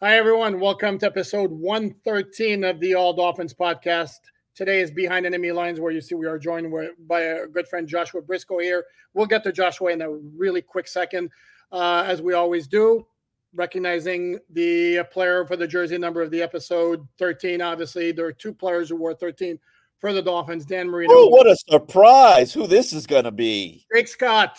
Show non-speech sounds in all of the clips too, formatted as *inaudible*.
Hi, everyone. Welcome to episode 113 of the All Dolphins podcast. Today is Behind Enemy Lines, where you see we are joined by a good friend, Joshua Brisco, here. We'll get to Joshua in a really quick second, uh, as we always do. Recognizing the player for the jersey number of the episode 13. Obviously, there are two players who wore 13 for the Dolphins Dan Marino. Oh, what a surprise! Who this is going to be? Jake Scott.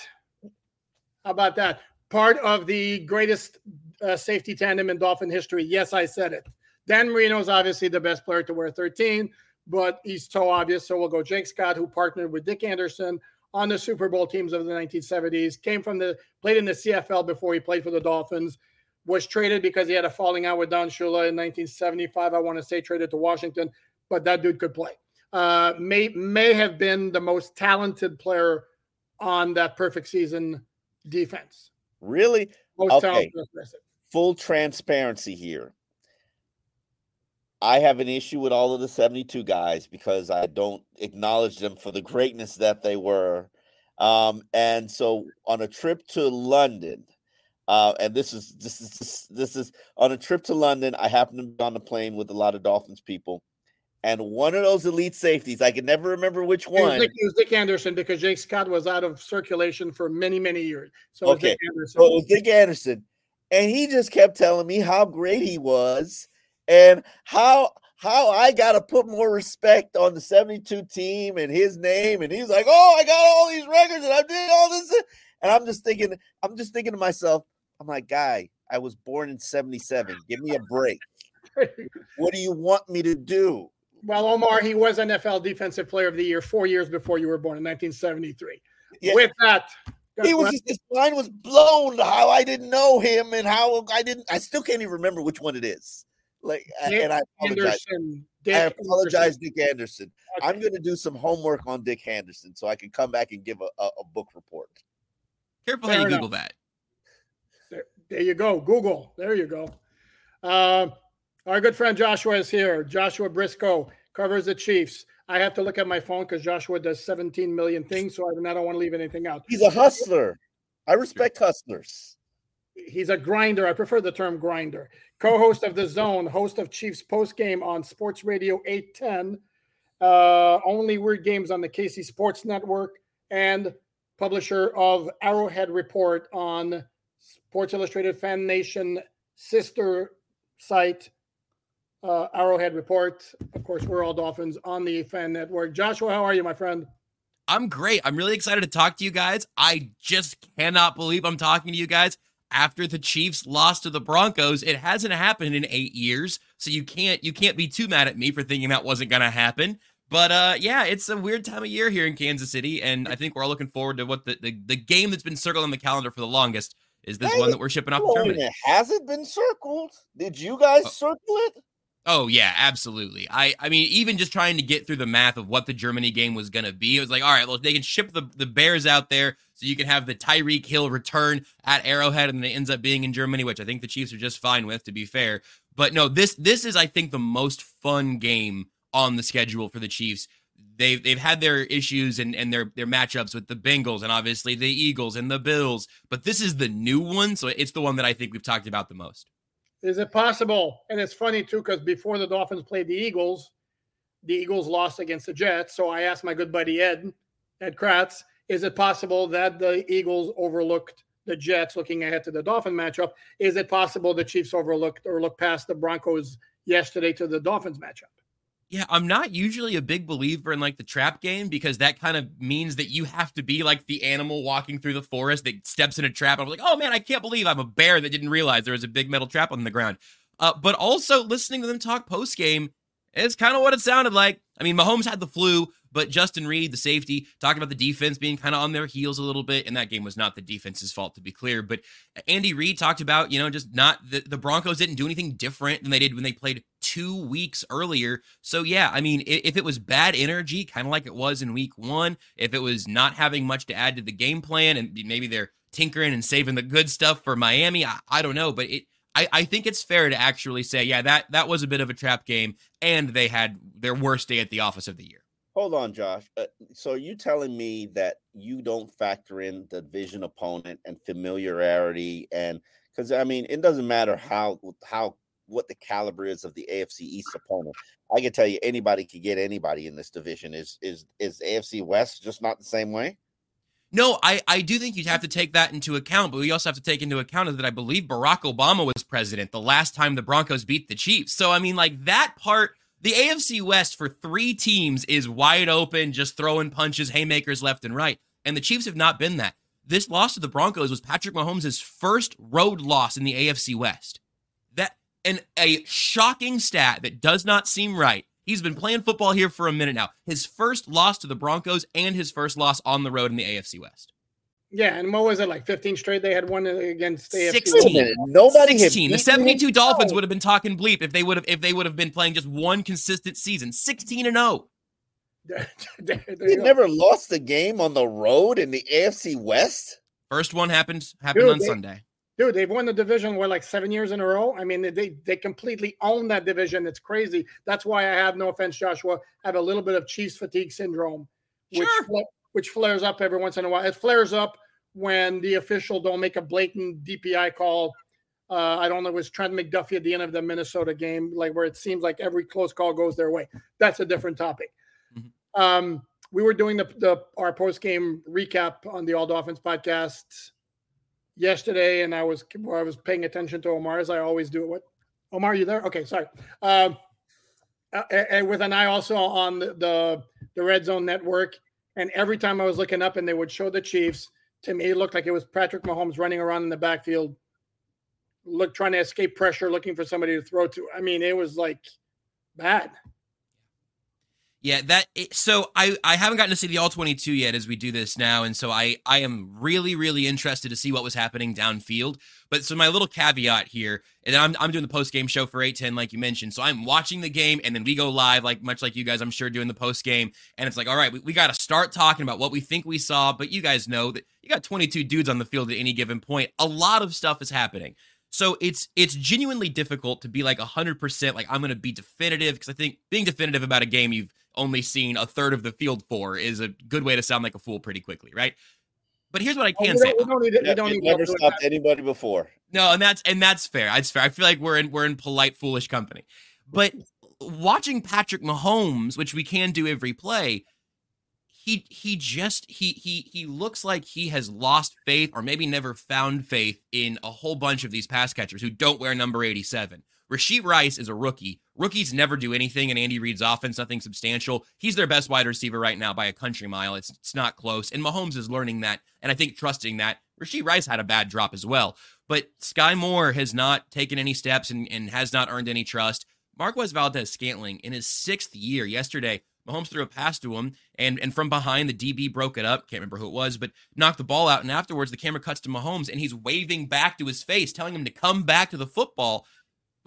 How about that? Part of the greatest uh, safety tandem in Dolphin history. Yes, I said it. Dan Marino is obviously the best player to wear 13, but he's so obvious. So we'll go Jake Scott, who partnered with Dick Anderson on the Super Bowl teams of the 1970s, came from the played in the CFL before he played for the Dolphins, was traded because he had a falling out with Don Shula in 1975. I want to say traded to Washington, but that dude could play. Uh, may may have been the most talented player on that perfect season defense. Really? Most Okay. talented. Full transparency here. I have an issue with all of the 72 guys because I don't acknowledge them for the greatness that they were. Um, and so on a trip to London, uh, and this is this is this, this is on a trip to London. I happened to be on the plane with a lot of Dolphins people, and one of those elite safeties, I can never remember which It was, one. Dick, it was Dick Anderson because Jake Scott was out of circulation for many, many years. So it was Okay. Dick Anderson. So it was Dick Anderson, and he just kept telling me how great he was and how how I got to put more respect on the 72 team and his name. And he's like, "Oh, I got all these records and I did all this," and I'm just thinking, I'm just thinking to myself, I'm like, "Guy, I was born in '77. Give me a break. What do you want me to do?" well, Omar, he was NFL Defensive Player of the Year four years before you were born in 1973. Yeah. With that, He was just his mind was blown how I didn't know him and how I didn't. I still can't even remember which one it is. Like, Dick and I apologize. Anderson. Dick I Anderson. Dick Anderson. Okay. I'm going to do some homework on Dick Anderson so I can come back and give a, a, a book report. Careful Fair how you enough. Google that. There, there you go. Google. There you go. Uh, our good friend Joshua is here. Joshua Brisco covers the Chiefs. I have to look at my phone because Joshua does 17 million things, so I don't, I don't want to leave anything out. He's a hustler. I respect hustlers. He's a grinder. I prefer the term grinder. Co-host of the Zone, host of Chiefs Post Game on Sports Radio 810, uh, only weird games on the KC Sports Network, and publisher of Arrowhead Report on Sports Illustrated Fan Nation sister site, uh, Arrowhead Report. Of course, we're all Dolphins on the Fan Network. Joshua, how are you, my friend? I'm great. I'm really excited to talk to you guys. I just cannot believe I'm talking to you guys after the Chiefs lost to the Broncos. It hasn't happened in 8 years, so you can't you can't be too mad at me for thinking that wasn't going to happen. But uh yeah, it's a weird time of year here in Kansas City and I think we're all looking forward to what the the, the game that's been circled on the calendar for the longest is this Hey, one that we're shipping off to Wait Germany. minute, Has it been circled? Did you guys Oh. circle it? Oh yeah, absolutely. I I mean, even just trying to get through the math of what the Germany game was gonna be, it was like, all right, well, they can ship the, the Bears out there so you can have the Tyreek Hill return at Arrowhead, and then it ends up being in Germany, which I think the Chiefs are just fine with, to be fair. But no, this this is, I think, the most fun game on the schedule for the Chiefs. They've they've had their issues and, and their their matchups with the Bengals and obviously the Eagles and the Bills, but this is the new one, so it's the one that I think we've talked about the most. Is it possible? And it's funny too, because before the Dolphins played the Eagles, the Eagles lost against the Jets. So I asked my good buddy Ed, Ed Kracz, is it possible that the Eagles overlooked the Jets looking ahead to the Dolphin matchup? Is it possible the Chiefs overlooked or looked past the Broncos yesterday to the Dolphins matchup? Yeah, I'm not usually a big believer in like the trap game because that kind of means that you have to be like the animal walking through the forest that steps in a trap. I'm like, oh man, I can't believe I'm a bear that didn't realize there was a big metal trap on the ground. Uh, but also listening to them talk post game is kind of what it sounded like. I mean, Mahomes had the flu, but Justin Reid, the safety, talking about the defense being kind of on their heels a little bit, and that game was not the defense's fault to be clear. But Andy Reid talked about, you know, just not the, the Broncos didn't do anything different than they did when they played two weeks earlier. So yeah, I mean, if, it was bad energy, kind of like it was in week one, if it was not having much to add to the game plan, and maybe they're tinkering and saving the good stuff for Miami, I, I don't know, but it I, I think it's fair to actually say, yeah, that that was a bit of a trap game, and they had their worst day at the office of the year. Hold on, Josh. Uh, so you telling me that you don't factor in the division opponent and familiarity, and because I mean, it doesn't matter how how what the caliber is of the AFC East opponent. I can tell you, anybody could get anybody in this division. Is is is AFC West just not the same way? No, I, I do think you'd have to take that into account, but we also have to take into account that I believe Barack Obama was president the last time the Broncos beat the Chiefs. So, I mean, like that part, the AFC West for three teams is wide open, just throwing punches, haymakers left and right. And the Chiefs have not been that. This loss to the Broncos was Patrick Mahomes' first road loss in the AFC West. That and a shocking stat that does not seem right He's been playing football here for a minute now. His first loss to the Broncos and his first loss on the road in the AFC West. Yeah, and what was it like? 15 straight. They had one against the 16. Nobody 16. The 72 Dolphins would have been talking bleep if they would have if they would have been playing just one consistent season. 16 and *laughs* 0. they never lost a game on the road in the AFC West. First one happened happened Dude, on they, Sunday dude, they've won the division what like seven years in a row. I mean, they they completely own that division. It's crazy. That's why I have no offense, Joshua, I have a little bit of Chiefs fatigue syndrome, which sure. which flares up every once in a while. It flares up when the official don't make a blatant DPI call. Uh, I don't know, it was Trent McDuffie at the end of the Minnesota game, like where it seems like every close call goes their way. That's a different topic. Mm-hmm. Um, we were doing the, the our post game recap on the All Dolphins podcast yesterday, and I was I was paying attention to Omar as I always do. What, Omar? You there? Okay, sorry. Um, and with an eye also on the, the the Red Zone Network, and every time I was looking up and they would show the Chiefs, to me it looked like it was Patrick Mahomes running around in the backfield, look trying to escape pressure, looking for somebody to throw to. I mean, it was like bad. Yeah, that so I I haven't gotten to see the all 22 yet as we do this now and so I I am really really interested to see what was happening downfield. But so my little caveat here and I'm I'm doing the post game show for 810 like you mentioned. So I'm watching the game and then we go live like much like you guys I'm sure doing the post game and it's like all right, we, we got to start talking about what we think we saw, but you guys know that you got 22 dudes on the field at any given point. A lot of stuff is happening. So it's it's genuinely difficult to be like 100% like I'm going to be definitive because I think being definitive about a game you've only seen a third of the field for is a good way to sound like a fool pretty quickly, right? But here's what I can say. We don't need, we don't need never stopped anybody before. No, and that's and that's fair. That's fair. I feel like we're in we're in polite, foolish company. But watching Patrick Mahomes, which we can do every play, he he just he he he looks like he has lost faith or maybe never found faith in a whole bunch of these pass catchers who don't wear number 87. Rashee Rice is a rookie. Rookies never do anything in Andy Reid's offense, nothing substantial. He's their best wide receiver right now by a country mile. It's, it's not close. And Mahomes is learning that, and I think trusting that. Rashee Rice had a bad drop as well. But Skyy Moore has not taken any steps and, and has not earned any trust. Marquez Valdes-Scantling in his sixth year yesterday, Mahomes threw a pass to him, and and from behind the DB broke it up. Can't remember who it was, but knocked the ball out. And afterwards, the camera cuts to Mahomes, and he's waving back to his face, telling him to come back to the football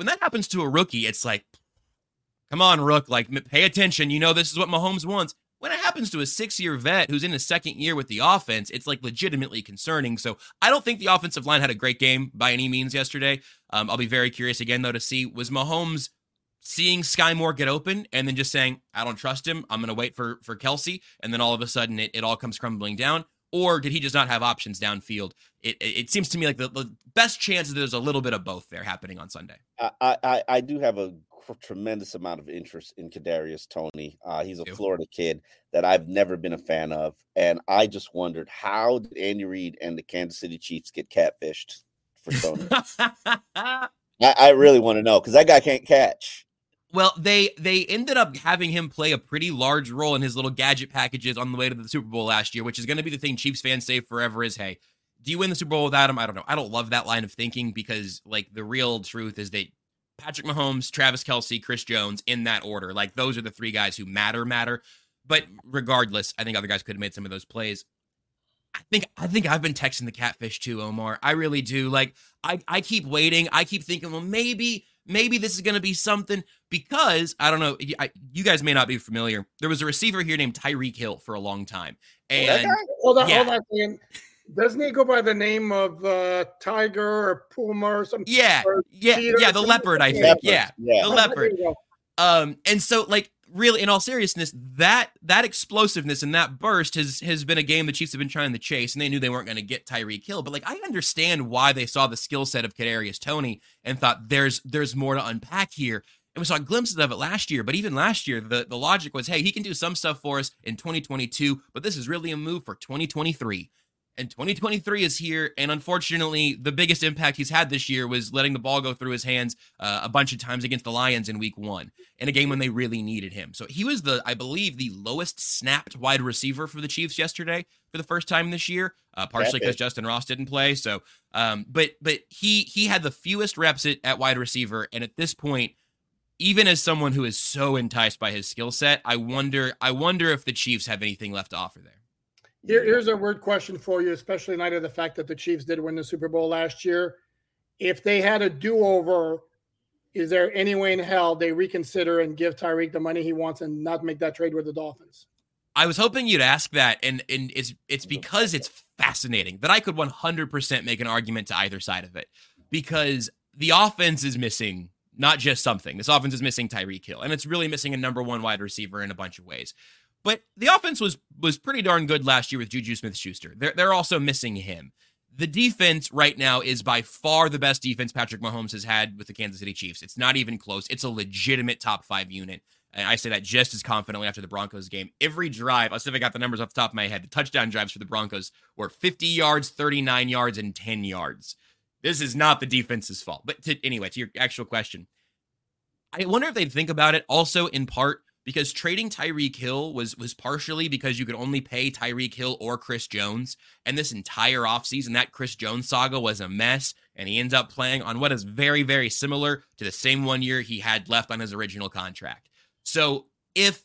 when that happens to a rookie, it's like, come on, Rook, like pay attention. You know, this is what Mahomes wants. When it happens to a six year vet who's in his second year with the offense, it's like legitimately concerning. So I don't think the offensive line had a great game by any means yesterday. Um, I'll be very curious again, though, to see was Mahomes seeing Skyy Moore get open and then just saying, I don't trust him. I'm going to wait for, for Kelce. And then all of a sudden it, it all comes crumbling down or did he just not have options downfield? It, it, seems to me like the, the, best chance is there's a little bit of both there happening on Sunday. I I, I do have a tremendous amount of interest in Kadarius Toney. Uh, he's a Florida kid that I've never been a fan of, and I just wondered how did Andy Reid and the Kansas City Chiefs get catfished for Toney? *laughs* I, I really want to know because that guy can't catch. Well, they they ended up having him play a pretty large role in his little gadget packages on the way to the Super Bowl last year, which is going to be the thing Chiefs fans say forever is, hey, do you win the Super Bowl without him? I don't know. I don't love that line of thinking because like the real truth is that Patrick Mahomes, Travis Kelce, Chris Jones in that order, like those are the three guys who matter, matter. But regardless, I think other guys could have made some of those plays. I think I think I've been texting the catfish too, Omar. I really do. Like I I keep waiting. I keep thinking, well, maybe maybe this is going to be something because I don't know. I, you guys may not be familiar. There was a receiver here named Tyreek Hill for a long time, and hold on, yeah. hold on. Doesn't he go by the name of uh, Tiger or Puma or something? Yeah, or yeah, yeah. The leopard, I think. Leopard, Yeah, yeah. the leopard. there you go. Um, and so like really, in all seriousness, that that explosiveness and that burst has has been a game the Chiefs have been trying to chase, and they knew they weren't going to get Tyreek Hill. But like, I understand why they saw the skill set of Kadarius Toney and thought there's there's more to unpack here. And we saw glimpses of it last year, but even last year, the, the logic was, hey, he can do some stuff for us in 2022, but this is really a move for 2023. And 2023 is here, and unfortunately, the biggest impact he's had this year was letting the ball go through his hands uh, a bunch of times against the Lions in Week One, in a game when they really needed him. So he was the, I believe, the lowest snapped wide receiver for the Chiefs yesterday for the first time this year, uh, partially because Justin Ross didn't play. So, um, but but he he had the fewest reps at, at wide receiver, and at this point, even as someone who is so enticed by his skill set, I wonder I wonder if the Chiefs have anything left to offer there. Here, here's a word question for you, especially in light of the fact that the Chiefs did win the Super Bowl last year. If they had a do-over, is there any way in hell they reconsider and give Tyreek the money he wants and not make that trade with the Dolphins? I was hoping you'd ask that, and and it's it's mm-hmm. because it's fascinating that I could 100% make an argument to either side of it, because the offense is missing not just something. This offense is missing Tyreek Hill, and it's really missing a number one wide receiver in a bunch of ways. But the offense was was pretty darn good last year with Juju Smith-Schuster. They're they're also missing him. The defense right now is by far the best defense Patrick Mahomes has had with the Kansas City Chiefs. It's not even close. It's a legitimate top five unit. And I say that just as confidently after the Broncos game. Every drive, I'll see if I got the numbers off the top of my head. The touchdown drives for the Broncos were 50 yards, 39 yards, and 10 yards. This is not the defense's fault. But to, anyway, to your actual question, I wonder if they'd think about it also in part because trading Tyreek Hill was was partially because you could only pay Tyreek Hill or Chris Jones. And this entire offseason, that Chris Jones saga was a mess. And he ends up playing on what is very, very similar to the same one year he had left on his original contract. So if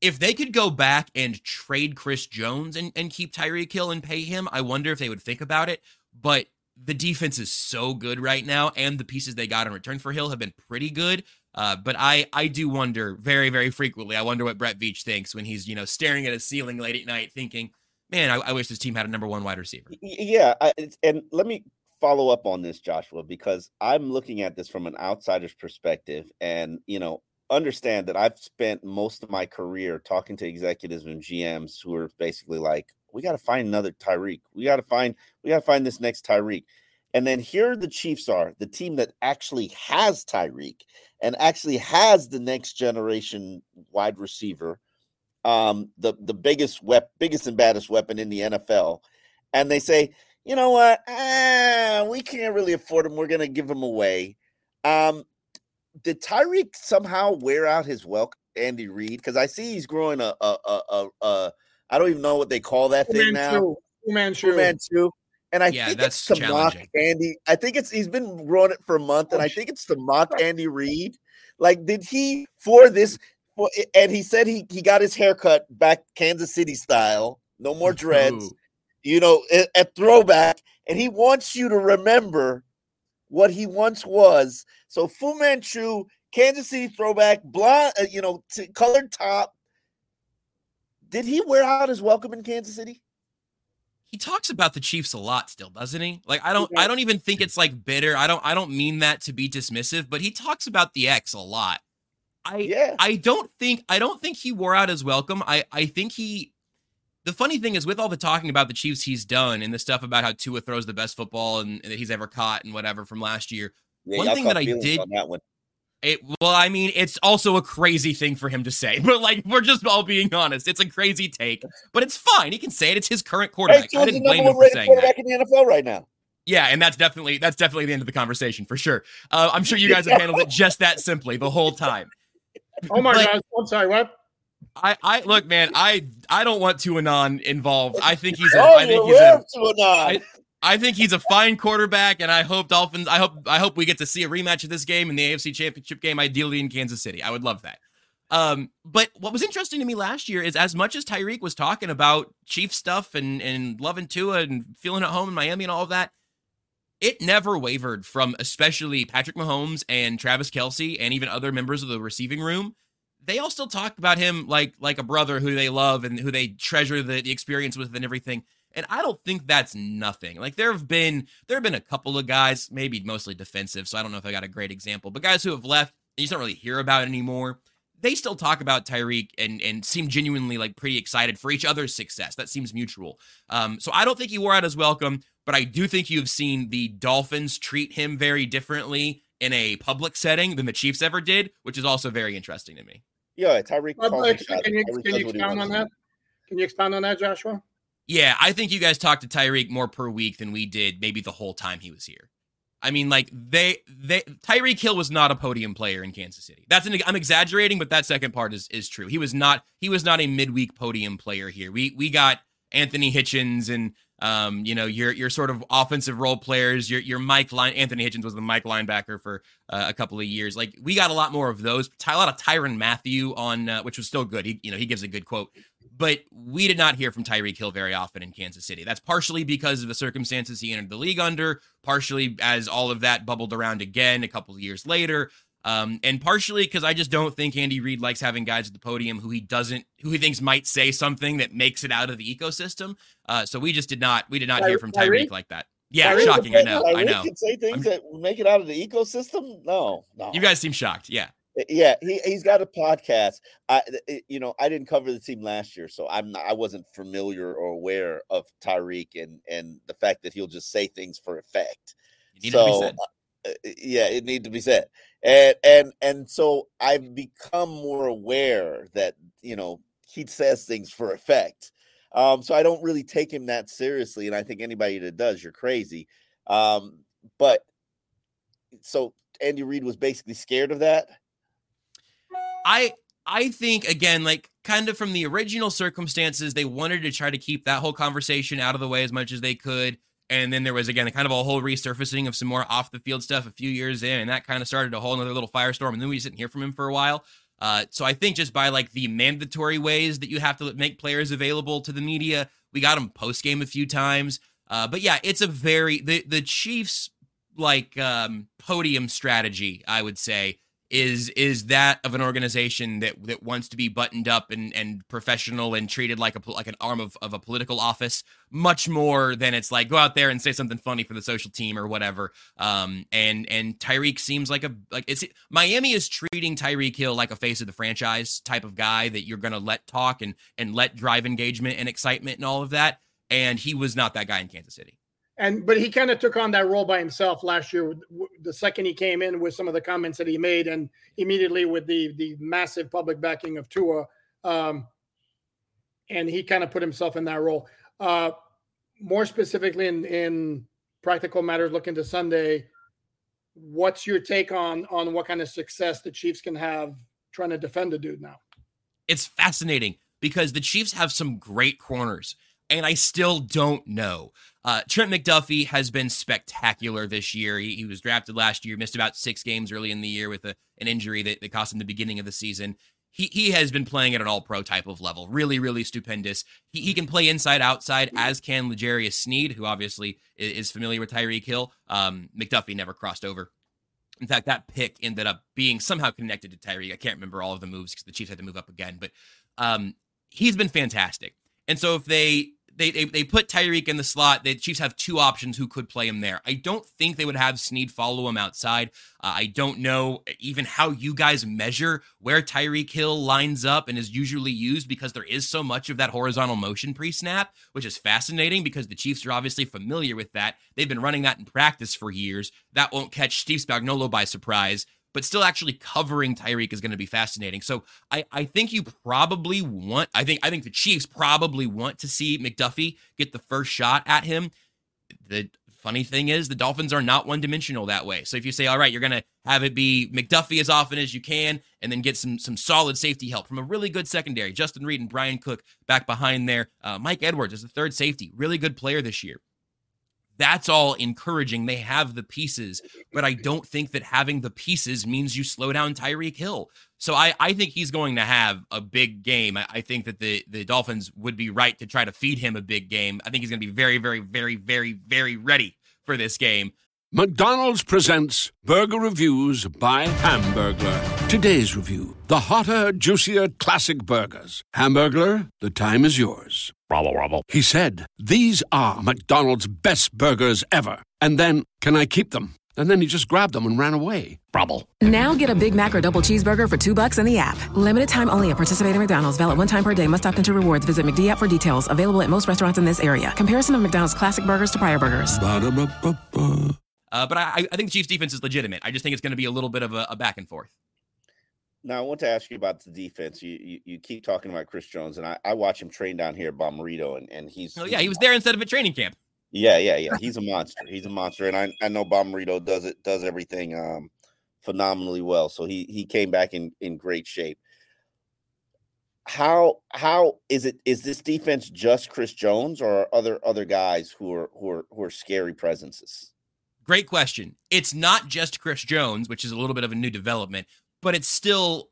if they could go back and trade Chris Jones and, and keep Tyreek Hill and pay him, I wonder if they would think about it. But the defense is so good right now, and the pieces they got in return for Hill have been pretty good. Uh, but I I do wonder very very frequently. I wonder what Brett Veach thinks when he's you know staring at a ceiling late at night, thinking, "Man, I, I wish this team had a number one wide receiver." Yeah, I, and let me follow up on this, Joshua, because I'm looking at this from an outsider's perspective, and you know, understand that I've spent most of my career talking to executives and GMs who are basically like, "We got to find another Tyreek. We got to find, we got to find this next Tyreek." And then here the Chiefs are, the team that actually has Tyreek and actually has the next generation wide receiver, um, the the biggest wep- biggest and baddest weapon in the NFL, and they say, you know what, ah, we can't really afford him. We're gonna give him away. Um, did Tyreek somehow wear out his welcome, Andy Reid? Because I see he's growing a a a, a, a I don't even know what they call that thing now. Two man Fu. Manchu. And I Yeah, think that's it's to mock. Andy. I think it's he's been growing it for a month, and Oh, I think it's to mock Andy Reid. Like, did he for this? For, and he said he he got his haircut back Kansas City style, no more *laughs* dreads. Ooh. You know, a, a throwback, and he wants you to remember what he once was. So Fu Manchu, Kansas City throwback, blonde, uh, you know, t- colored top. Did he wear out his welcome in Kansas City? He talks about the Chiefs a lot still, doesn't he? Like I don't. I don't even think it's like bitter. I don't I don't mean that to be dismissive, but he talks about the X a lot. I Yeah. I don't think I don't think he wore out his welcome. I I think he the funny thing is with all the talking about the Chiefs he's done and the stuff about how Tua throws the best football and that he's ever caught and whatever from last year. Yeah, One thing that I did- on that one. It well, I mean, it's also a crazy thing for him to say, *laughs* but like we're just all being honest. It's a crazy take, but it's fine. He can say it. It's his current Hey, quarterback. I Tua's the didn't blame him for rated saying that. quarterback in the NFL right now. Yeah, and that's definitely that's definitely the end of the conversation for sure. Uh, I'm sure you guys have handled it just that simply the whole time. Oh my But- God! I'm sorry. What? I, I look, man. I I don't want Tuanon involved. I think he's. A, Oh, I think you're he's. A, aware to or not? I- I think he's a fine quarterback, and I hope Dolphins. I hope I hope we get to see a rematch of this game in the AFC Championship game, ideally in Kansas City. I would love that. Um, but what was interesting to me last year is as much as Tyreek was talking about Chief stuff and and loving Tua and feeling at home in Miami and all of that, it never wavered from especially Patrick Mahomes and Travis Kelce and even other members of the receiving room. They all still talk about him like like a brother who they love and who they treasure the, the experience with and everything. And I don't think that's nothing. Like there have been there have been a couple of guys, maybe mostly defensive, so I don't know if I got a great example, but guys who have left and you just don't really hear about it anymore. They still talk about Tyreek and and seem genuinely like pretty excited for each other's success. That seems mutual. Um, so I don't think he wore out his welcome, but I do think you've seen the Dolphins treat him very differently in a public setting than the Chiefs ever did, which is also very interesting to me. Yeah, Tyreek. Calls the shots. Can you, can you what he expound on that? Can you expound on that, Joshua? Yeah, I think you guys talked to Tyreek more per week than we did maybe the whole time he was here. I mean, like they they Tyreek Hill was not a podium player in Kansas City. That's an I'm exaggerating, but that second part is is true. He was not he was not a midweek podium player here. We we got Anthony Hitchens and um you know your your sort of offensive role players. Your your Mike line Anthony Hitchens was the Mike linebacker for uh, a couple of years. Like we got a lot more of those. A lot of Tyrann Mathieu on uh, which was still good. He you know he gives a good quote but we did not hear from Tyreek Hill very often in Kansas City. That's partially because of the circumstances he entered the league under, partially as all of that bubbled around again a couple of years later, um, and partially because I just don't think Andy Reid likes having guys at the podium who he doesn't, who he thinks might say something that makes it out of the ecosystem. Uh, so we just did not, we did not hear from Tyreek? Tyreek like that. Yeah, Tyreek? shocking. I know, I know. Can say things I'm- that make it out of the ecosystem. No, no. You guys seem shocked. Yeah. Yeah, he he's got a podcast. I you know I didn't cover the team last year, so I'm not, I wasn't familiar or aware of Tyreek and and the fact that he'll just say things for effect. Need it to be so uh, yeah, it need to be said. And and and so I've become more aware that you know he says things for effect. Um, so I don't really take him that seriously, and I think anybody that does, you're crazy. Um, but so Andy Reid was basically scared of that. I I think again, like kind of from the original circumstances, they wanted to try to keep that whole conversation out of the way as much as they could. And then there was again kind of a whole resurfacing of some more off the field stuff a few years in, and that kind of started a whole another little firestorm. And then we just didn't hear from him for a while. Uh, so I think just by like the mandatory ways that you have to make players available to the media, we got him post game a few times. Uh, but yeah, it's a very the the Chiefs like um, podium strategy, I would say, is is that of an organization that that wants to be buttoned up and and professional and treated like a like an arm of, of a political office much more than it's like go out there and say something funny for the social team or whatever. Um and and Tyreek seems like a like it's Miami is treating Tyreek Hill like a face of the franchise type of guy that you're going to let talk and and let drive engagement and excitement and all of that. And he was not that guy in Kansas City And but he kind of took on that role by himself last year. The second he came in with some of the comments that he made, and immediately with the the massive public backing of Tua, um, and he kind of put himself in that role. Uh, more specifically, in in practical matters, looking to Sunday, what's your take on on what kind of success the Chiefs can have trying to defend the dude now? it's fascinating because the Chiefs have some great corners, and I still don't know. Uh, Trent McDuffie has been spectacular this year. He, he was drafted last year, missed about six games early in the year with a, an injury that, that cost him the beginning of the season. He, he has been playing at an all pro type of level, really, really stupendous. He, he can play inside, outside, as can L'Jarius Sneed, who obviously is, is familiar with Tyreek Hill. Um, McDuffie never crossed over. In fact, that pick ended up being somehow connected to Tyreek. I can't remember all of the moves because the Chiefs had to move up again, but um, he's been fantastic. And so if they they they, they put Tyreek in the slot, the Chiefs have two options who could play him there. I don't think they would have Sneed follow him outside. Uh, I don't know even how you guys measure where Tyreek Hill lines up and is usually used because there is so much of that horizontal motion pre-snap, which is fascinating because the Chiefs are obviously familiar with that. They've been running that in practice for years. That won't catch Steve Spagnuolo by surprise but still actually covering Tyreek is going to be fascinating. So I, I think you probably want I think I think the Chiefs probably want to see McDuffie get the first shot at him. The funny thing is, the Dolphins are not one dimensional that way. So if you say, all right, you're going to have it be McDuffie as often as you can, and then get some some solid safety help from a really good secondary, Justin Reid and Bryan Cook back behind there. Uh, Mike Edwards is the third safety, really good player this year. That's all encouraging. They have the pieces, but I don't think that having the pieces means you slow down Tyreek Hill. So I, I think he's going to have a big game. I, I think that the, the Dolphins would be right to try to feed him a big game. I think he's going to be very, very, very, very, very ready for this game. McDonald's presents Burger Reviews by Hamburglar. Today's review the hotter, juicier classic burgers. Hamburglar, the time is yours. Rubble, rubble. He said, These are McDonald's best burgers ever. And then, can I keep them? And then he just grabbed them and ran away. Rubble. Now get a Big Mac or double cheeseburger for two bucks in the app. Limited time only at participating McDonald's. Valid one time per day. Must opt into rewards. Visit McD app for details. Available at most restaurants in this area. Comparison of McDonald's classic burgers to prior burgers. Uh, but I, I think the Chiefs defense is legitimate. I just think it's going to be a little bit of a, a back and forth. Now I want to ask you about the defense. You you, you keep talking about Chris Jones, and I, I watch him train down here at Bommarito, and, and he's Oh, yeah, he was there instead of at training camp. Yeah, yeah, yeah. *laughs* He's a monster. He's a monster, and I, I know Bommarito does it does everything um phenomenally well. So he he came back in in great shape. How how is it is this defense just Chris Jones or are other other guys who are who are who are scary presences? Great question. It's not just Chris Jones, which is a little bit of a new development, but it's still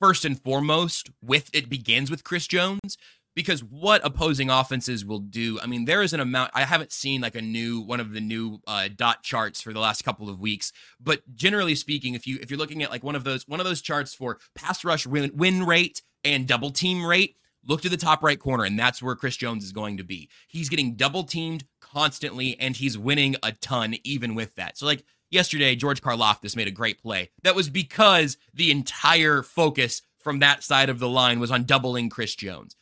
first and foremost with it begins with Chris Jones because what opposing offenses will do. I mean, there is an amount I haven't seen like a new one of the new uh, dot charts for the last couple of weeks, but generally speaking, if you if you're looking at like one of those one of those charts for pass rush win, win rate and double team rate, look to the top right corner, and that's where Chris Jones is going to be. He's getting double teamed constantly, and he's winning a ton even with that. So, like yesterday, George Karlaftis made a great play. That was because the entire focus from that side of the line was on doubling Chris Jones.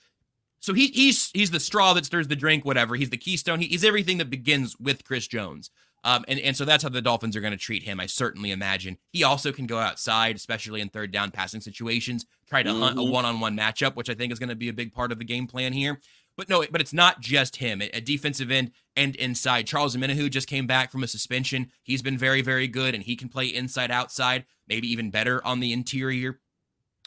So he, he's he's the straw that stirs the drink, whatever. He's the keystone. He, he's everything that begins with Chris Jones. Um, and, and so that's how the Dolphins are going to treat him, I certainly imagine. He also can go outside, especially in third down passing situations, try to mm-hmm. hunt a one on one matchup, which I think is going to be a big part of the game plan here. But no, but it's not just him. At defensive end and inside, Charles Omenihu just came back from a suspension. He's been very, very good, and he can play inside, outside, maybe even better on the interior.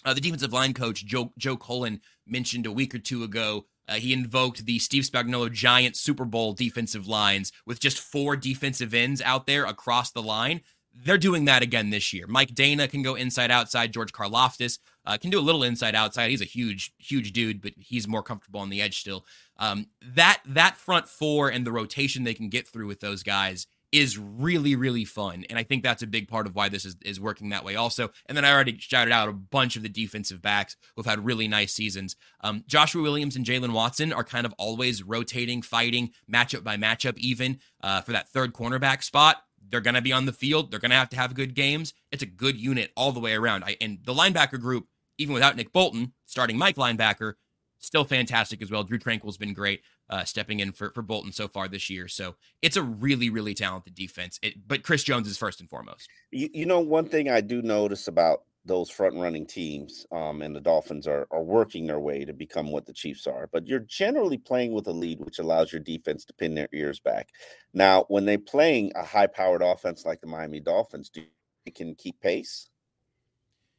Uh, the defensive line coach Joe Joe Cullen mentioned a week or two ago. Uh, he invoked the Steve Spagnuolo giant Super Bowl defensive lines with just four defensive ends out there across the line. They're doing that again this year. Mike Danna can go inside outside. George Karlaftis uh, can do a little inside outside. He's a huge, huge dude, but he's more comfortable on the edge still. Um, that that front four and the rotation they can get through with those guys is really, really fun. And I think that's a big part of why this is, is working that way also. And then I already shouted out a bunch of the defensive backs who've had really nice seasons. Um, Joshua Williams and Jaylen Watson are kind of always rotating, fighting, matchup by matchup, even uh, for that third cornerback spot. They're going to be on the field. They're going to have to have good games. It's a good unit all the way around. I, and the linebacker group, even without Nick Bolton, starting Mike linebacker, still fantastic as well. Drew Tranquill's been great uh, stepping in for, for Bolton so far this year. So it's a really, really talented defense. It, but Chris Jones is first and foremost. You, you know, one thing I do notice about those front running teams um, and the Dolphins are, are working their way to become what the Chiefs are, but you're generally playing with a lead, which allows your defense to pin their ears back. Now, when they're playing a high powered offense like the Miami Dolphins, do you can keep pace?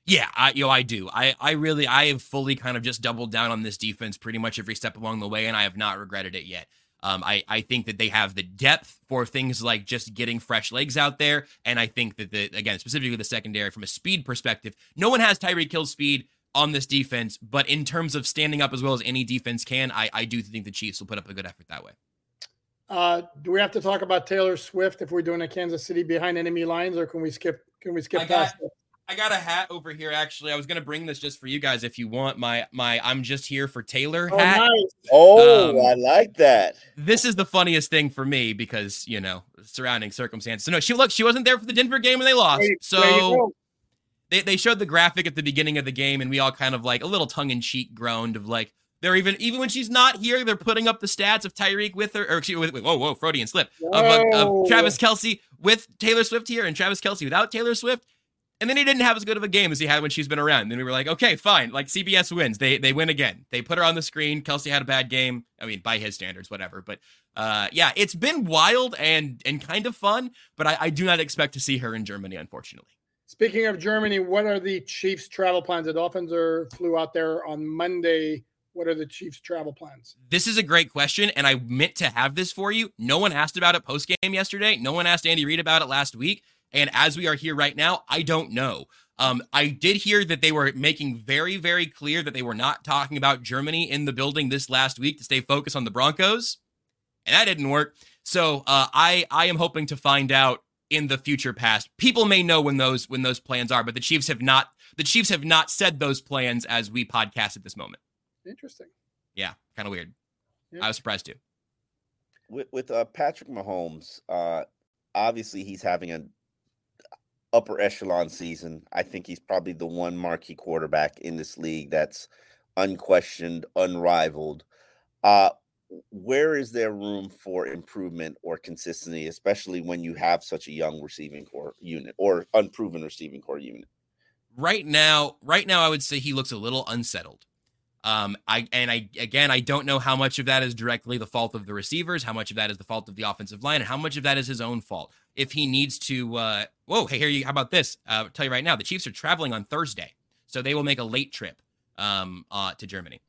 Yeah, I, you know, I do. I, I really, I have fully kind of just doubled down on this defense pretty much every step along the way, and I have not regretted it yet. Um, I, I think that they have the depth for things like just getting fresh legs out there, and I think that the again specifically the secondary from a speed perspective, no one has Tyreek Hill speed on this defense, but in terms of standing up as well as any defense can, I, I do think the Chiefs will put up a good effort that way. Uh, do we have to talk about Taylor Swift if we're doing a Kansas City behind enemy lines, or can we skip? Can we skip I past? got, I got a hat over here. Actually, I was gonna bring this just for you guys if you want my my I'm just here for Taylor Oh, hat. nice. Oh, Um, I like that. This is the funniest thing for me because you know surrounding circumstances. So no, she look she wasn't there for the Denver game and they lost. There so there they, they showed the graphic at the beginning of the game and we all kind of like a little tongue in cheek groaned of like they're even even when she's not here they're putting up the stats of Tyreek with her or excuse me, with, with- whoa whoa Freudian slip of, of, of Travis Kelce with Taylor Swift here and Travis Kelce without Taylor Swift. And then he didn't have as good of a game as he had when she's been around. Then we were like, okay, fine. Like CBS wins. They they win again. They put her on the screen. Kelce had a bad game. I mean, by his standards, whatever. But uh, yeah, it's been wild and and kind of fun. But I, I do not expect to see her in Germany, unfortunately. Speaking of Germany, what are the Chiefs' travel plans? The Dolphins are flew out there on Monday. What are the Chiefs' travel plans? This is a great question, and I meant to have this for you. No one asked about it post game yesterday. No one asked Andy Reid about it last week. And as we are here right now, I don't know. Um, I did hear that they were making very, very clear that they were not talking about Germany in the building this last week to stay focused on the Broncos, and that didn't work. So uh, I I am hoping to find out in the future past. People may know when those when those plans are, but the Chiefs have not the Chiefs have not said those plans as we podcast at this moment. Interesting. Yeah, kind of weird. Yeah. I was surprised too. With, with uh, Patrick Mahomes, uh, obviously he's having an upper echelon season. I think he's probably the one marquee quarterback in this league that's unquestioned, unrivaled. Uh, where is there room for improvement or consistency, especially when you have such a young receiving core unit or unproven receiving core unit? Right now, right now, I would say he looks a little unsettled. Um, I and I again, I don't know how much of that is directly the fault of the receivers, how much of that is the fault of the offensive line, and how much of that is his own fault. If he needs to, uh, whoa, hey, here you. How about this? Uh, I'll tell you right now, the Chiefs are traveling on Thursday, so they will make a late trip um, uh, to Germany.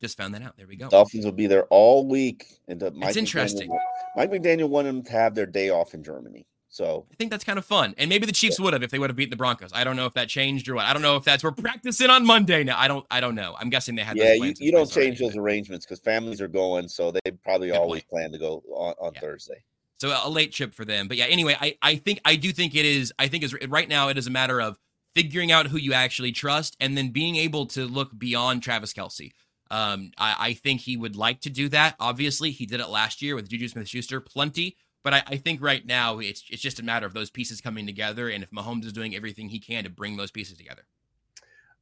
Just found that out. There we go. Dolphins will be there all week. And the Mike It's interesting. McDaniel, Mike McDaniel wanted them to have their day off in Germany. So I think that's kind of fun. And maybe the Chiefs yeah. would have if they would have beat the Broncos. I don't know if that changed or what. I don't know if that's we're practicing on Monday now. I don't I don't know. I'm guessing they had Yeah, you, you don't change those arrangements because families are going, so they probably Good always point. plan to go on, on yeah. Thursday. So a late chip for them. But yeah, anyway, I, I think I do think it is I think is right now it is a matter of figuring out who you actually trust and then being able to look beyond Travis Kelce. Um, I, I think he would like to do that. Obviously, he did it last year with Juju Smith Schuster, plenty. But I, I, think right now it's it's just a matter of those pieces coming together, and if Mahomes is doing everything he can to bring those pieces together.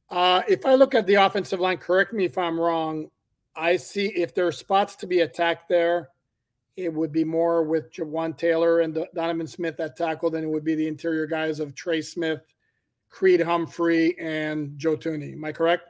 Uh, if I look at the offensive line, correct me if I'm wrong. I see if there are spots to be attacked there, it would be more with Jawaan Taylor and Donovan Smith at tackle than it would be the interior guys of Trey Smith, Creed Humphrey, and Joe Thuney. Am I correct?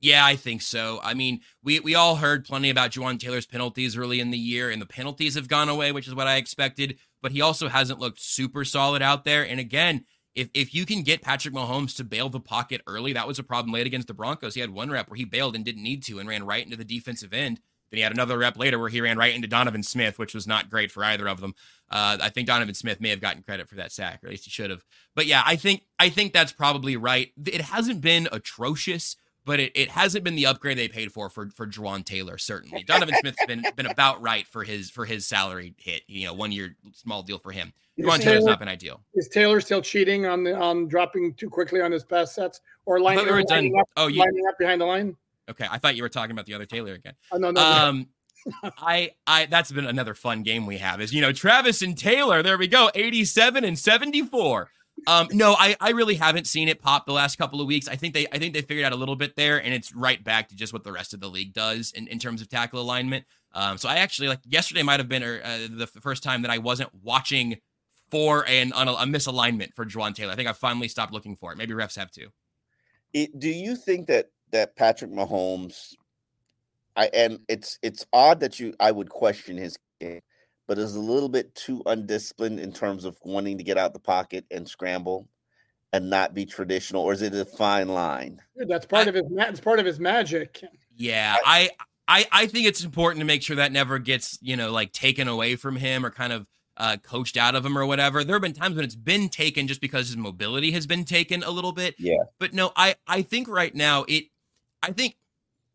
Yeah, I think so. I mean, we we all heard plenty about Jawaan Taylor's penalties early in the year, and the penalties have gone away, which is what I expected. But he also hasn't looked super solid out there. And again, if if you can get Patrick Mahomes to bail the pocket early, that was a problem late against the Broncos. He had one rep where he bailed and didn't need to, and ran right into the defensive end. Then he had another rep later where he ran right into Donovan Smith, which was not great for either of them. Uh, I think Donovan Smith may have gotten credit for that sack, or at least he should have. But yeah, I think I think that's probably right. It hasn't been atrocious but it, it hasn't been the upgrade they paid for for for Jawaan Taylor. Certainly, Donovan Smith's been *laughs* been about right for his for his salary hit. You know, one year small deal for him. Jawaan Taylor's not been ideal. Is Taylor still cheating on the on dropping too quickly on his pass sets or lining, we lining up, oh, you, lining up behind the line? Okay, I thought you were talking about the other Taylor again. Oh, no, no, um, I I that's been another fun game we have is you know Travis and Taylor. There we go, eighty seven and seventy four. Um, no, I, I really haven't seen it pop the last couple of weeks. I think they I think they figured out a little bit there, and it's right back to just what the rest of the league does in, in terms of tackle alignment. Um, so I actually like yesterday might have been uh, the first time that I wasn't watching for an on a, a, misalignment for Jawaan Taylor. I think I finally stopped looking for it. Maybe refs have too. It, do you think that that Patrick Mahomes, I and it's it's odd that you I would question his game but is a little bit too undisciplined in terms of wanting to get out the pocket and scramble and not be traditional, or is it a fine line? That's part I, of his. It's part of his magic. Yeah, I, I, I think it's important to make sure that never gets you know like taken away from him or kind of uh, coached out of him or whatever. There have been times when it's been taken just because his mobility has been taken a little bit. Yeah. But no, I, I think right now it, I think,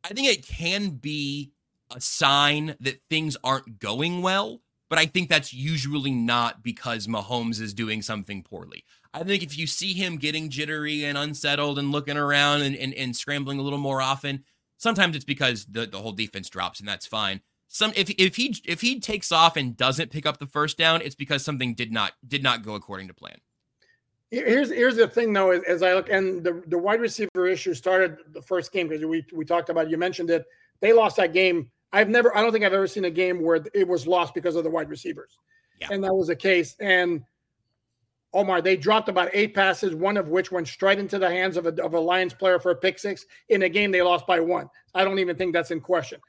I think it can be a sign that things aren't going well but I think that's usually not because Mahomes is doing something poorly. I think if you see him getting jittery and unsettled and looking around and, and, and scrambling a little more often, sometimes it's because the, the whole defense drops and that's fine. Some if if he if he takes off and doesn't pick up the first down, it's because something did not did not go according to plan. Here's here's the thing though, as I look and the, the wide receiver issue started the first game because we we talked about you mentioned it. They lost that game I've never, I don't think I've ever seen a game where it was lost because of the wide receivers. Yeah. And that was the case. And Omar, they dropped about eight passes, one of which went straight into the hands of a, of a Lions player for a pick six in a game they lost by one. I don't even think that's in question.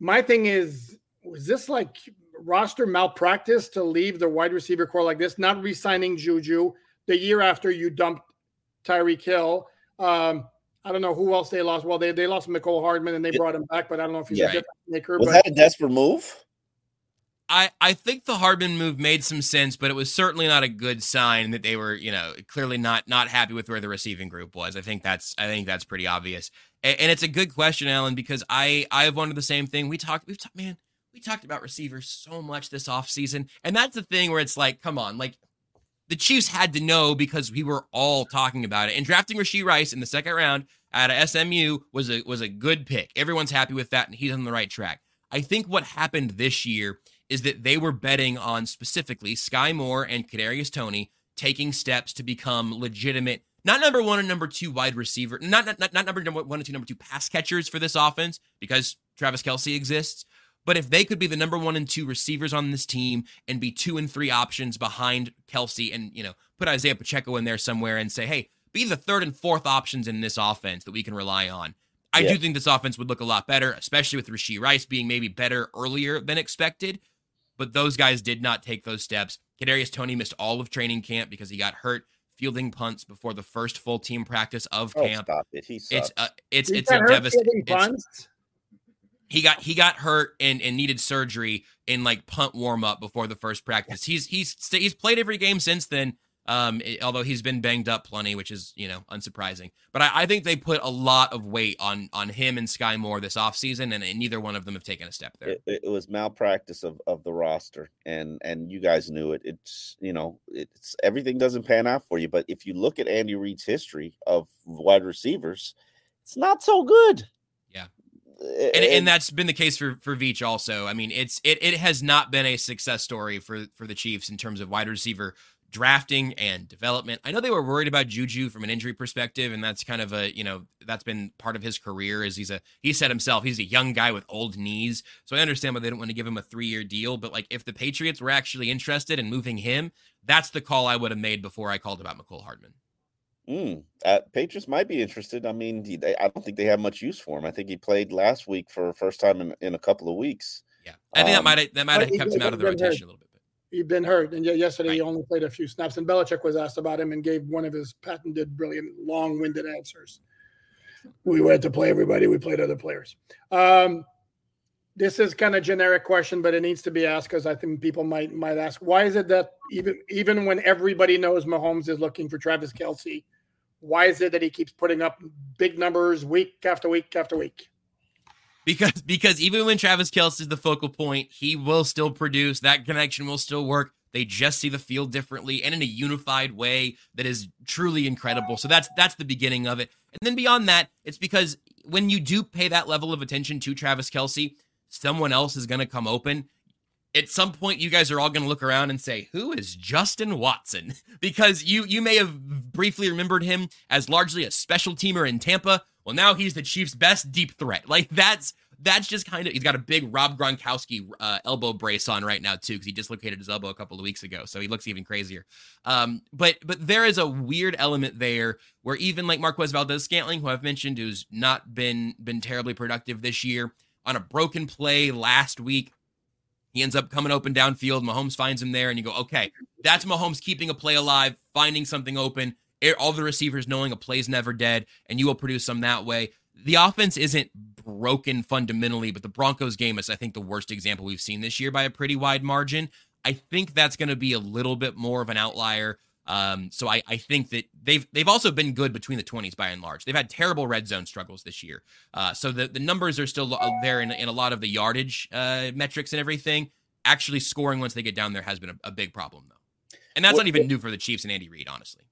My thing is, was this like roster malpractice to leave the wide receiver core like this, not re signing Juju the year after you dumped Tyreek Hill? Um, I don't know who else they lost. Well, they, they lost Mecole Hardman and they brought him back, but I don't know if he's yeah. a difference maker. Was but, that a desperate move? I, I think the Hardman move made some sense, but it was certainly not a good sign that they were, you know, clearly not not happy with where the receiving group was. I think that's I think that's pretty obvious, and, and it's a good question, Alain, because I I have wondered the same thing. We talked, we've talked, man, we talked about receivers so much this offseason, and that's the thing where it's like, come on, like the Chiefs had to know because we were all talking about it. And drafting Rashee Rice in the second round out of SMU was a was a good pick. Everyone's happy with that, and he's on the right track. I think what happened this year is that they were betting on specifically Skyy Moore and Kadarius Toney taking steps to become legitimate, not number one and number two wide receiver, not not, not number one and two, number two pass catchers for this offense because Travis Kelce exists. But if they could be the number one and two receivers on this team and be two and three options behind Kelce and, you know, put Isaiah Pacheco in there somewhere and say, hey, be the third and fourth options in this offense that we can rely on. I yeah. do think this offense would look a lot better, especially with Rashee Rice being maybe better earlier than expected but those guys did not take those steps. Kadarius Toney missed all of training camp because he got hurt fielding punts before the first full team practice of oh, camp. Stop it. He it's uh, it's it's a devastating. He got he got hurt and, and needed surgery in like punt warm up before the first practice. He's he's he's played every game since then. Um, it, although he's been banged up plenty, which is you know unsurprising. But I, I, think they put a lot of weight on on him and Skyy Moore this offseason, and, and neither one of them have taken a step there. It, it, was malpractice of, of the roster, and and you guys knew it. It's you know it's everything doesn't pan out for you. But if you look at Andy Reid's history of wide receivers, it's not so good. And, and that's been the case for for Veach also. I mean, it's it it has not been a success story for for the Chiefs in terms of wide receiver drafting and development. I know they were worried about Juju from an injury perspective, and that's kind of a you know that's been part of his career. Is he's a he said himself he's a young guy with old knees, so I understand why they don't want to give him a three year deal. But like if the Patriots were actually interested in moving him, that's the call I would have made before I called about Mecole Hardman. Mm, uh, Patriots might be interested. I mean, they, I don't think they have much use for him. I think he played last week for first time in, in a couple of weeks. Yeah, I think um, that might that might have kept him out of the rotation a little bit he'd been hurt, and yesterday right. he only played a few snaps. And Belichick was asked about him and gave one of his patented, brilliant, long-winded answers. We went to play everybody. We played other players. Um, this is kind of generic question, but it needs to be asked because I think people might might ask, why is it that even even when everybody knows Mahomes is looking for Travis Kelce, why is it that he keeps putting up big numbers week after week after week? because because even when Travis Kelce is the focal point, he will still produce. That connection will still work. They just see the field differently and in a unified way that is truly incredible. So that's that's the beginning of it. And then beyond that, it's because when you do pay that level of attention to Travis Kelce, someone else is going to come open. At some point, you guys are all going to look around and say, "Who is Justin Watson?" *laughs* because you you may have briefly remembered him as largely a special teamer in Tampa, well, now he's the Chiefs' best deep threat. *laughs* Like that's that's just kind of he's got a big Rob Gronkowski uh, elbow brace on right now too because he dislocated his elbow a couple of weeks ago, so he looks even crazier. Um, but but there is a weird element there where even like Marquez Valdes-Scantling who I've mentioned, who's not been been terribly productive this year, on a broken play last week. He ends up coming open downfield. Mahomes finds him there, and you go, okay, that's Mahomes keeping a play alive, finding something open all the receivers knowing a play's never dead, and you will produce some that way. The offense isn't broken fundamentally, but the Broncos game is, I think, the worst example we've seen this year by a pretty wide margin. I think that's going to be a little bit more of an outlier. Um, so I, I think that they've they've also been good between the 20s by and large. They've had terrible red zone struggles this year. Uh, so the, the numbers are still there in, in a lot of the yardage uh, metrics and everything. Actually scoring once they get down there has been a, a big problem though. And that's not even new for the Chiefs and Andy Reid, honestly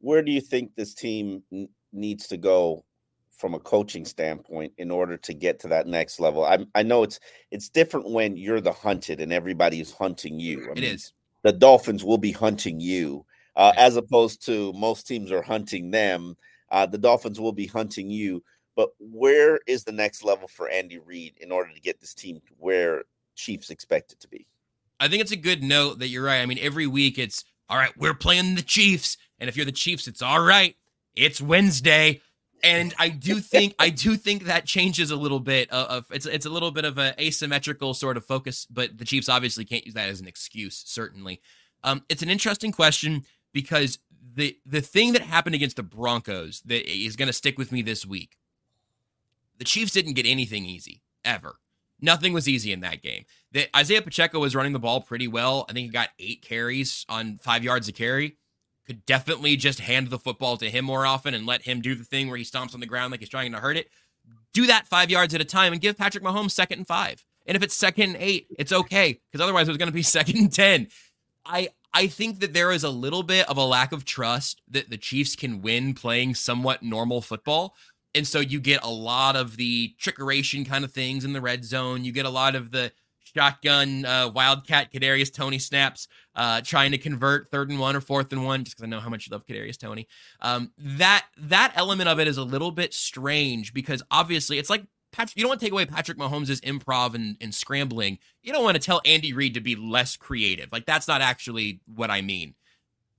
where do you think this team n- needs to go from a coaching standpoint in order to get to that next level? I I know it's it's different when you're the hunted and everybody is hunting you. I it mean, is. The Dolphins will be hunting you, uh, as opposed to most teams are hunting them. Uh, the Dolphins will be hunting you. But where is the next level for Andy Reid in order to get this team to where Chiefs expect it to be? I think it's a good note that you're right. I mean, every week it's all right, we're playing the Chiefs. And if you're the Chiefs, it's all right. It's Wednesday. And I do think I do think that changes a little bit of it's it's a little bit of an asymmetrical sort of focus, but the Chiefs obviously can't use that as an excuse, certainly. Um, it's an interesting question because the the thing that happened against the Broncos that is going to stick with me this week. The Chiefs didn't get anything easy ever. Nothing was easy in that game. The, Isaiah Pacheco was running the ball pretty well. I think he got eight carries on five yards of carry. Could definitely just hand the football to him more often and let him do the thing where he stomps on the ground like he's trying to hurt it. Do that five yards at a time and give Patrick Mahomes second and five. And if it's second and eight, it's okay because otherwise it was going to be *laughs* second and 10. I, I think that there is a little bit of a lack of trust that the Chiefs can win playing somewhat normal football. And so you get a lot of the trickeration kind of things in the red zone. You get a lot of the shotgun uh, wildcat Kadarius Toney snaps, uh, trying to convert third and one or fourth and one, just because I know how much you love Kadarius Toney. Um, that that element of it is a little bit strange because obviously it's like Patrick, you don't want to take away Patrick Mahomes' improv and, and scrambling. You don't want to tell Andy Reid to be less creative. Like that's not actually what I mean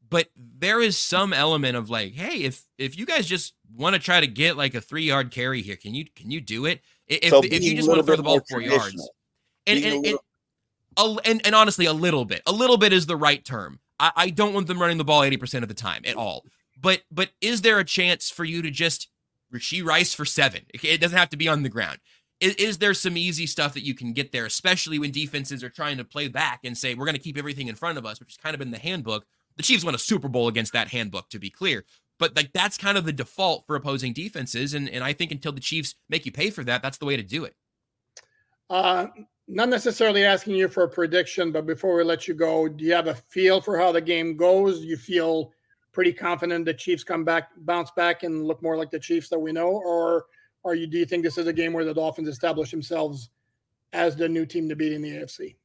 but there is some element of like, hey, if if you guys just want to try to get like a three yard carry here, can you can you do it? If so if you just want to throw the ball four yards, and and, and, and, and honestly, a little bit, a little bit is the right term. I, I don't want them running the ball eighty percent of the time at all. But but is there a chance for you to just Rashee Rice for seven? It doesn't have to be on the ground. Is, is, there some easy stuff that you can get there, especially when defenses are trying to play back and say, we're going to keep everything in front of us, which is kind of in the handbook? The Chiefs won a Super Bowl against that handbook, to be clear. But like that's kind of the default for opposing defenses, and and I think until the Chiefs make you pay for that, that's the way to do it. Uh, not necessarily asking you for a prediction, but before we let you go, do you have a feel for how the game goes? Do you feel pretty confident the Chiefs come back, bounce back, and look more like the Chiefs that we know, or are you? Do you think this is a game where the Dolphins establish themselves as the new team to beat in the AFC?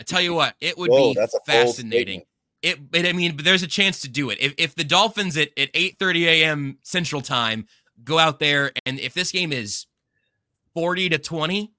I tell you what, it would Whoa, be fascinating it, it, I mean, there's a chance to do it. If, if the Dolphins at, at 8:30 a.m. Central Time go out there and if this game is 40 to 20,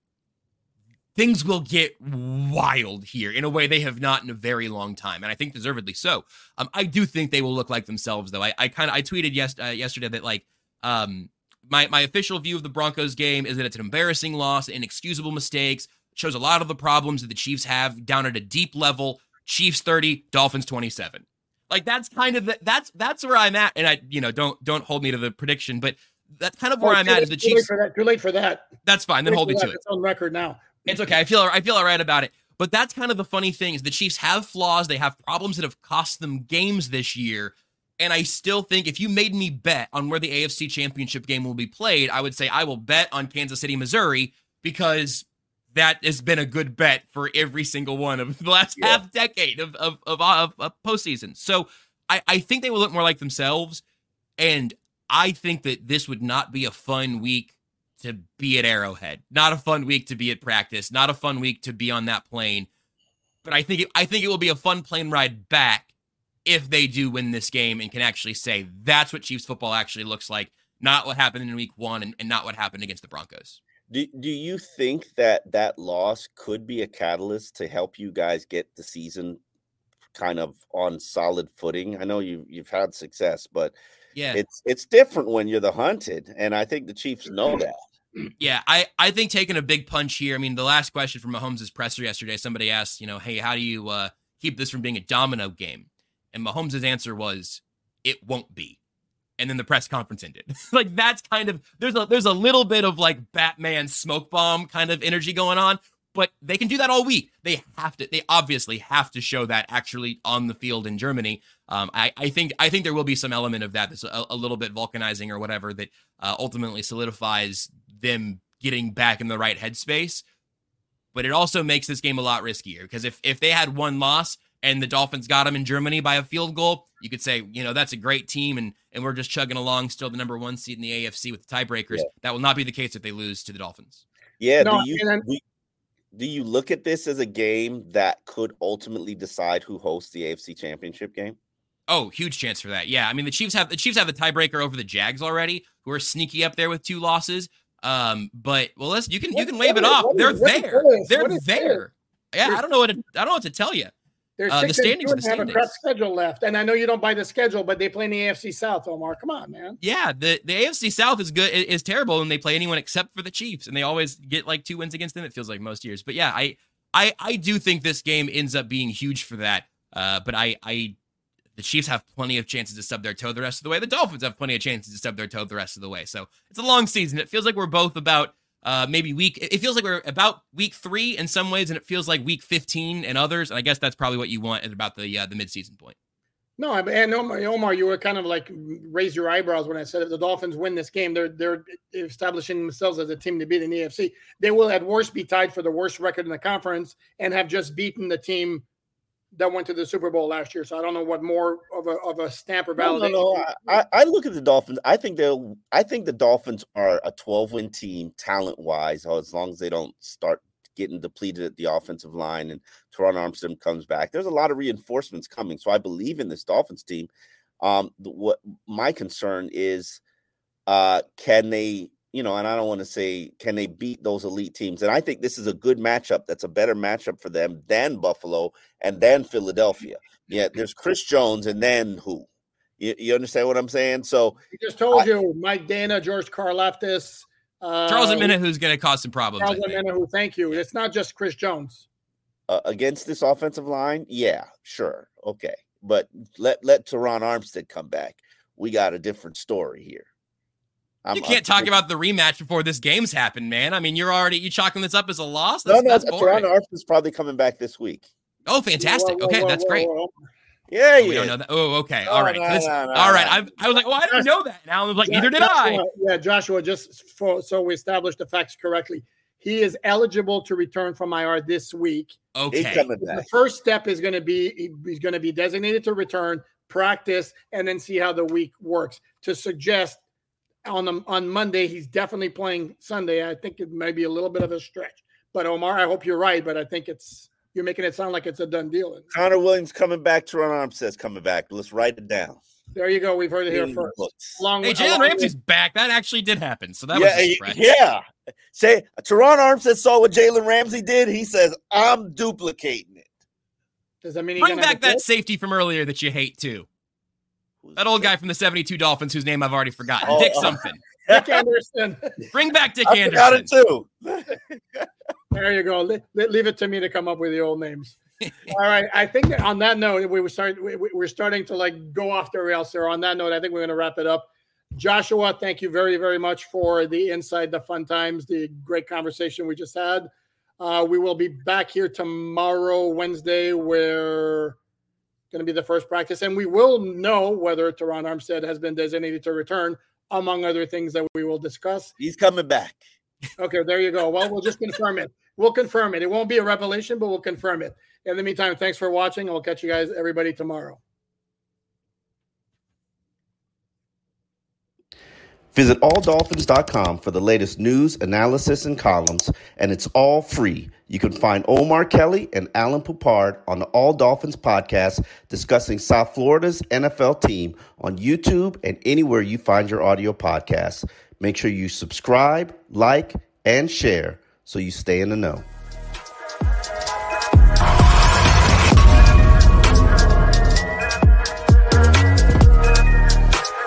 things will get wild here in a way they have not in a very long time, and I think deservedly so. Um, I do think they will look like themselves, though. I, I kind of I tweeted yes uh, yesterday that like um my my official view of the Broncos game is that it's an embarrassing loss, inexcusable mistakes, shows a lot of the problems that the Chiefs have down at a deep level. Chiefs 30, Dolphins 27. Like that's kind of the, that's that's where I'm at. And I, you know, don't don't hold me to the prediction, but that's kind of where oh, I'm at. Is the too Chiefs late for that? Too late for that. That's fine. Then hold me to it. It's on record now. It's okay. I feel I feel all right about it. But that's kind of the funny thing is the Chiefs have flaws. They have problems that have cost them games this year. And I still think if you made me bet on where the AFC Championship game will be played, I would say I will bet on Kansas City, Missouri, because that has been a good bet for every single one of *laughs* the last yeah. half decade of of, of of, of postseason. So I, I think they will look more like themselves, and I think that this would not be a fun week to be at Arrowhead, not a fun week to be at practice, not a fun week to be on that plane. But I think it, I think it will be a fun plane ride back if they do win this game and can actually say that's what Chiefs football actually looks like, not what happened in week one and, and not what happened against the Broncos. Do, do you think that that loss could be a catalyst to help you guys get the season kind of on solid footing? I know you you've had success, but yeah, it's it's different when you're the hunted, and I think the Chiefs know that. Yeah, I, I think taking a big punch here. I mean, the last question from Mahomes' presser yesterday, somebody asked, you know, hey, how do you uh, keep this from being a domino game? And Mahomes' answer was, it won't be and then the press conference ended. *laughs* like that's kind of there's a there's a little bit of like Batman smoke bomb kind of energy going on, but they can do that all week. They have to. They obviously have to show that actually on the field in Germany. Um, I, I think I think there will be some element of that that's a, a little bit vulcanizing or whatever that uh, ultimately solidifies them getting back in the right headspace. But it also makes this game a lot riskier because if if they had one loss, and the Dolphins got them in Germany by a field goal, you could say, you know, that's a great team and and we're just chugging along, still the number one seed in the AFC with the tiebreakers. Yeah. That will not be the case if they lose to the Dolphins. Yeah. No, do you do, do you look at this as a game that could ultimately decide who hosts the AFC championship game? Oh, huge chance for that. Yeah. I mean the Chiefs have the Chiefs have the tiebreaker over the Jags already, who are sneaky up there with two losses. Um, but well, let's you can what, you can wave it off. They're there. They're there. Yeah, I don't know what to, I don't know what to tell you. They're Uh, the standings, the and they have a standings. schedule left. And I know you don't buy the schedule, but they play in the AFC South, Omar. Come on, man. Yeah, the, the AFC South is good is terrible, and they play anyone except for the Chiefs, and they always get like two wins against them. It feels like most years, but yeah, I I I do think this game ends up being huge for that. Uh, but I I the Chiefs have plenty of chances to stub their toe the rest of the way. The Dolphins have plenty of chances to stub their toe the rest of the way. So it's a long season. It feels like we're both about uh, maybe week. It feels like we're about week three in some ways, and it feels like week fifteen in others. And I guess that's probably what you want at about the uh, the midseason point. No, and Omar, Omar, you were kind of like raise your eyebrows when I said if the Dolphins win this game, they're they're establishing themselves as a team to beat in the AFC. They will at worst be tied for the worst record in the conference and have just beaten the team that went to the Super Bowl last year. So I don't know what more of a of a stamp or No, validation. no, no. I, I- I look at the Dolphins. I think they'll. I think the Dolphins are a 12 win team, talent wise, as long as they don't start getting depleted at the offensive line and Terron Armstrong comes back. There's a lot of reinforcements coming, so I believe in this Dolphins team. Um, what my concern is, uh, can they? You know, and I don't want to say can they beat those elite teams. And I think this is a good matchup. That's a better matchup for them than Buffalo and then Philadelphia. Yeah, there's Chris Jones, and then who? You, you understand what I'm saying? So He just told you Mike Danna, George Karlaftis, uh, Charles Omenihu, who's going to cause some problems. Charles think. Amena, who thank you. It's not just Chris Jones. uh, against this offensive line, yeah, sure, okay, but let let Terron Armstead come back. We got a different story here. I'm- You I'm can't talk about the rematch before this game's happened, man. I mean, you're already you chalking this up as a loss. No, That's, no, that's Terron boring. Armstead's probably coming back this week. Oh, fantastic. Whoa, whoa, okay, whoa, that's great. whoa. Yeah, Oh, we don't yeah. know that. Oh, okay. No, all right. No, no, no, all right. no. I, I was like, well, I didn't know that. Now I was like, Jo- neither did I. Yeah, Joshua, just for, so we established the facts correctly. He is eligible to return from IR this week. Okay. The first step is going to be he- he's going to be designated to return, practice, and then see how the week works. To suggest on the, on Monday he's definitely playing Sunday, I think it may be a little bit of a stretch. But Omar, I hope you're right. But I think it's you're making it sound like it's a done deal. Connor Williams coming back. Terron Armstead's coming back. Let's write it down. There you go. We've heard it here In the first. books. Along Hey, with- Jalen along with- Ramsey's back. That actually did happen. So that yeah, was a y- stretch. yeah. Say Teron Armstead saw what Jalen Ramsey did. He says, "I'm duplicating it." Does that mean Bring back that safety from earlier that you hate too. Who's That old guy from the 72 Dolphins whose name I've already forgotten. Oh, Dick uh, something. *laughs* Dick Anderson. Bring back Dick Anderson. I forgot it too. *laughs* There you go. Le- le- leave it to me to come up with the old names. *laughs* All right. I think that on that note, we were start we, we- we're starting to like go off the rails there. On that note, I think we're going to wrap it up. Joshua, thank you very very much for the insight, the fun times, the great conversation we just had. Uh, we will be back here tomorrow, Wednesday, where going to be the first practice, and we will know whether Terron Armstead has been designated to return, among other things that we will discuss. He's coming back. Okay, there you go. Well, we'll just confirm it. We'll confirm it. It won't be a revelation, but we'll confirm it. In the meantime, thanks for watching, and we'll catch you guys, everybody, tomorrow. Visit alldolphins.com for the latest news, analysis, and columns, and it's all free. You can find Omar Kelly and Alain Poupart on the All Dolphins podcast discussing South Florida's NFL team on YouTube and anywhere you find your audio podcasts. Make sure you subscribe, like, and share so you stay in the know.